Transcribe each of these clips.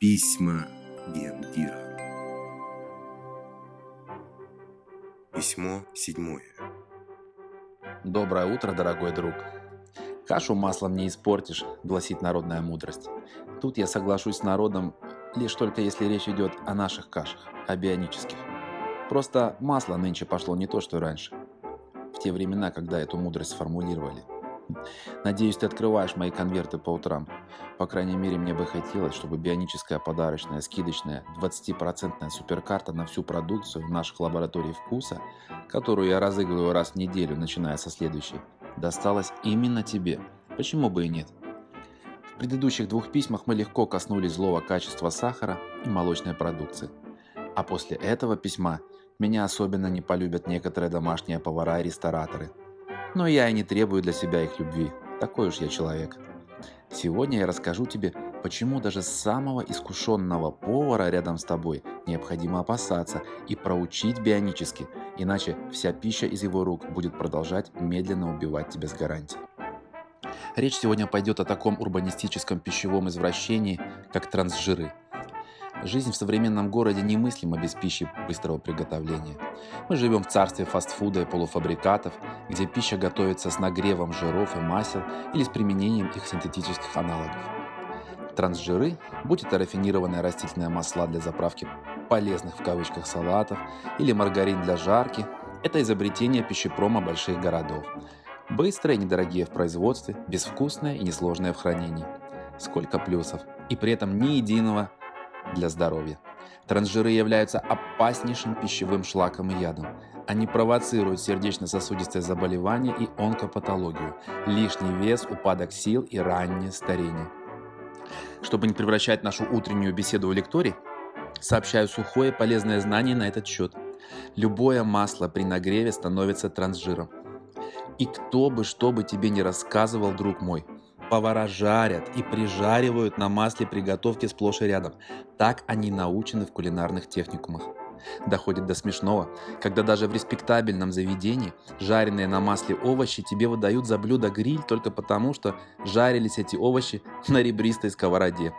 Письма Гендира. Письмо седьмое. Доброе утро, дорогой друг. Кашу маслом не испортишь, гласит народная мудрость. Тут я соглашусь с народом, лишь только если речь идет о наших кашах, о бионических. Просто масло нынче пошло не то, что раньше. В те времена, когда эту мудрость сформулировали – Надеюсь, ты открываешь мои конверты по утрам. По крайней мере, мне бы хотелось, чтобы бионическая подарочная, скидочная, 20% суперкарта на всю продукцию в наших лабораториях вкуса, которую я разыгрываю раз в неделю, начиная со следующей, досталась именно тебе. Почему бы и нет? В предыдущих двух письмах мы легко коснулись злого качества сахара и молочной продукции. А после этого письма меня особенно не полюбят некоторые домашние повара и рестораторы – но я и не требую для себя их любви. Такой уж я человек. Сегодня я расскажу тебе, почему даже самого искушенного повара рядом с тобой необходимо опасаться и проучить бионически, иначе вся пища из его рук будет продолжать медленно убивать тебя с гарантией. Речь сегодня пойдет о таком урбанистическом пищевом извращении, как трансжиры – Жизнь в современном городе немыслима без пищи быстрого приготовления. Мы живем в царстве фастфуда и полуфабрикатов, где пища готовится с нагревом жиров и масел или с применением их синтетических аналогов. Трансжиры, будь это рафинированные растительные масла для заправки полезных в кавычках салатов или маргарин для жарки, это изобретение пищепрома больших городов. Быстрые и недорогие в производстве, безвкусные и несложные в хранении. Сколько плюсов, и при этом ни единого для здоровья. Трансжиры являются опаснейшим пищевым шлаком и ядом. Они провоцируют сердечно-сосудистые заболевания и онкопатологию, лишний вес, упадок сил и раннее старение. Чтобы не превращать нашу утреннюю беседу в лекторий, сообщаю сухое полезное знание на этот счет. Любое масло при нагреве становится трансжиром. И кто бы что бы тебе не рассказывал, друг мой – Повара жарят и прижаривают на масле приготовки сплошь и рядом. Так они научены в кулинарных техникумах. Доходит до смешного, когда даже в респектабельном заведении жареные на масле овощи тебе выдают за блюдо гриль только потому, что жарились эти овощи на ребристой сковороде.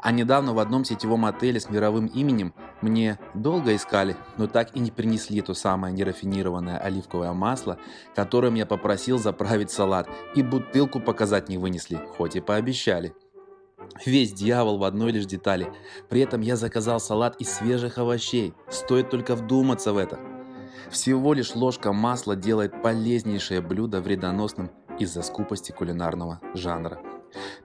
А недавно в одном сетевом отеле с мировым именем мне долго искали, но так и не принесли то самое нерафинированное оливковое масло, которым я попросил заправить салат, и бутылку показать не вынесли, хоть и пообещали. Весь дьявол в одной лишь детали. При этом я заказал салат из свежих овощей. Стоит только вдуматься в это. Всего лишь ложка масла делает полезнейшее блюдо вредоносным из-за скупости кулинарного жанра.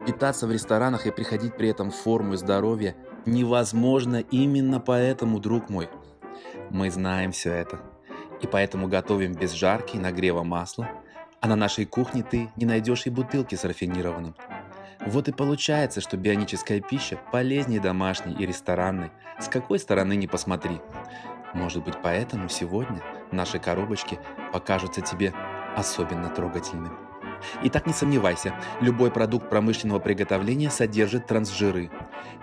Питаться в ресторанах и приходить при этом в форму и здоровье невозможно именно поэтому, друг мой. Мы знаем все это. И поэтому готовим без жарки и нагрева масла, а на нашей кухне ты не найдешь и бутылки с рафинированным. Вот и получается, что бионическая пища полезнее домашней и ресторанной, с какой стороны не посмотри. Может быть, поэтому сегодня наши коробочки покажутся тебе особенно трогательными. Итак, не сомневайся, любой продукт промышленного приготовления содержит трансжиры.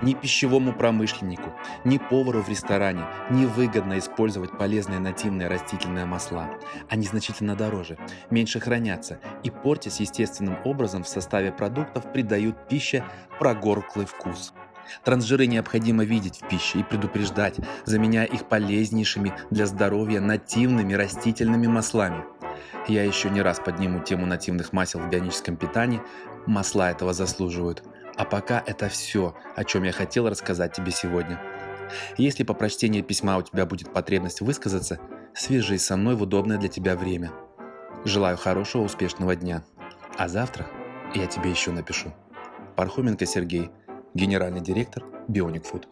Ни пищевому промышленнику, ни повару в ресторане не выгодно использовать полезные нативные растительные масла. Они значительно дороже, меньше хранятся и, портясь естественным образом в составе продуктов, придают пище прогорклый вкус. Трансжиры необходимо видеть в пище и предупреждать, заменяя их полезнейшими для здоровья нативными растительными маслами – я еще не раз подниму тему нативных масел в бионическом питании, масла этого заслуживают. А пока это все, о чем я хотел рассказать тебе сегодня. Если по прочтении письма у тебя будет потребность высказаться, свяжись со мной в удобное для тебя время. Желаю хорошего, успешного дня. А завтра я тебе еще напишу. Пархоменко Сергей, генеральный директор Bionic Food.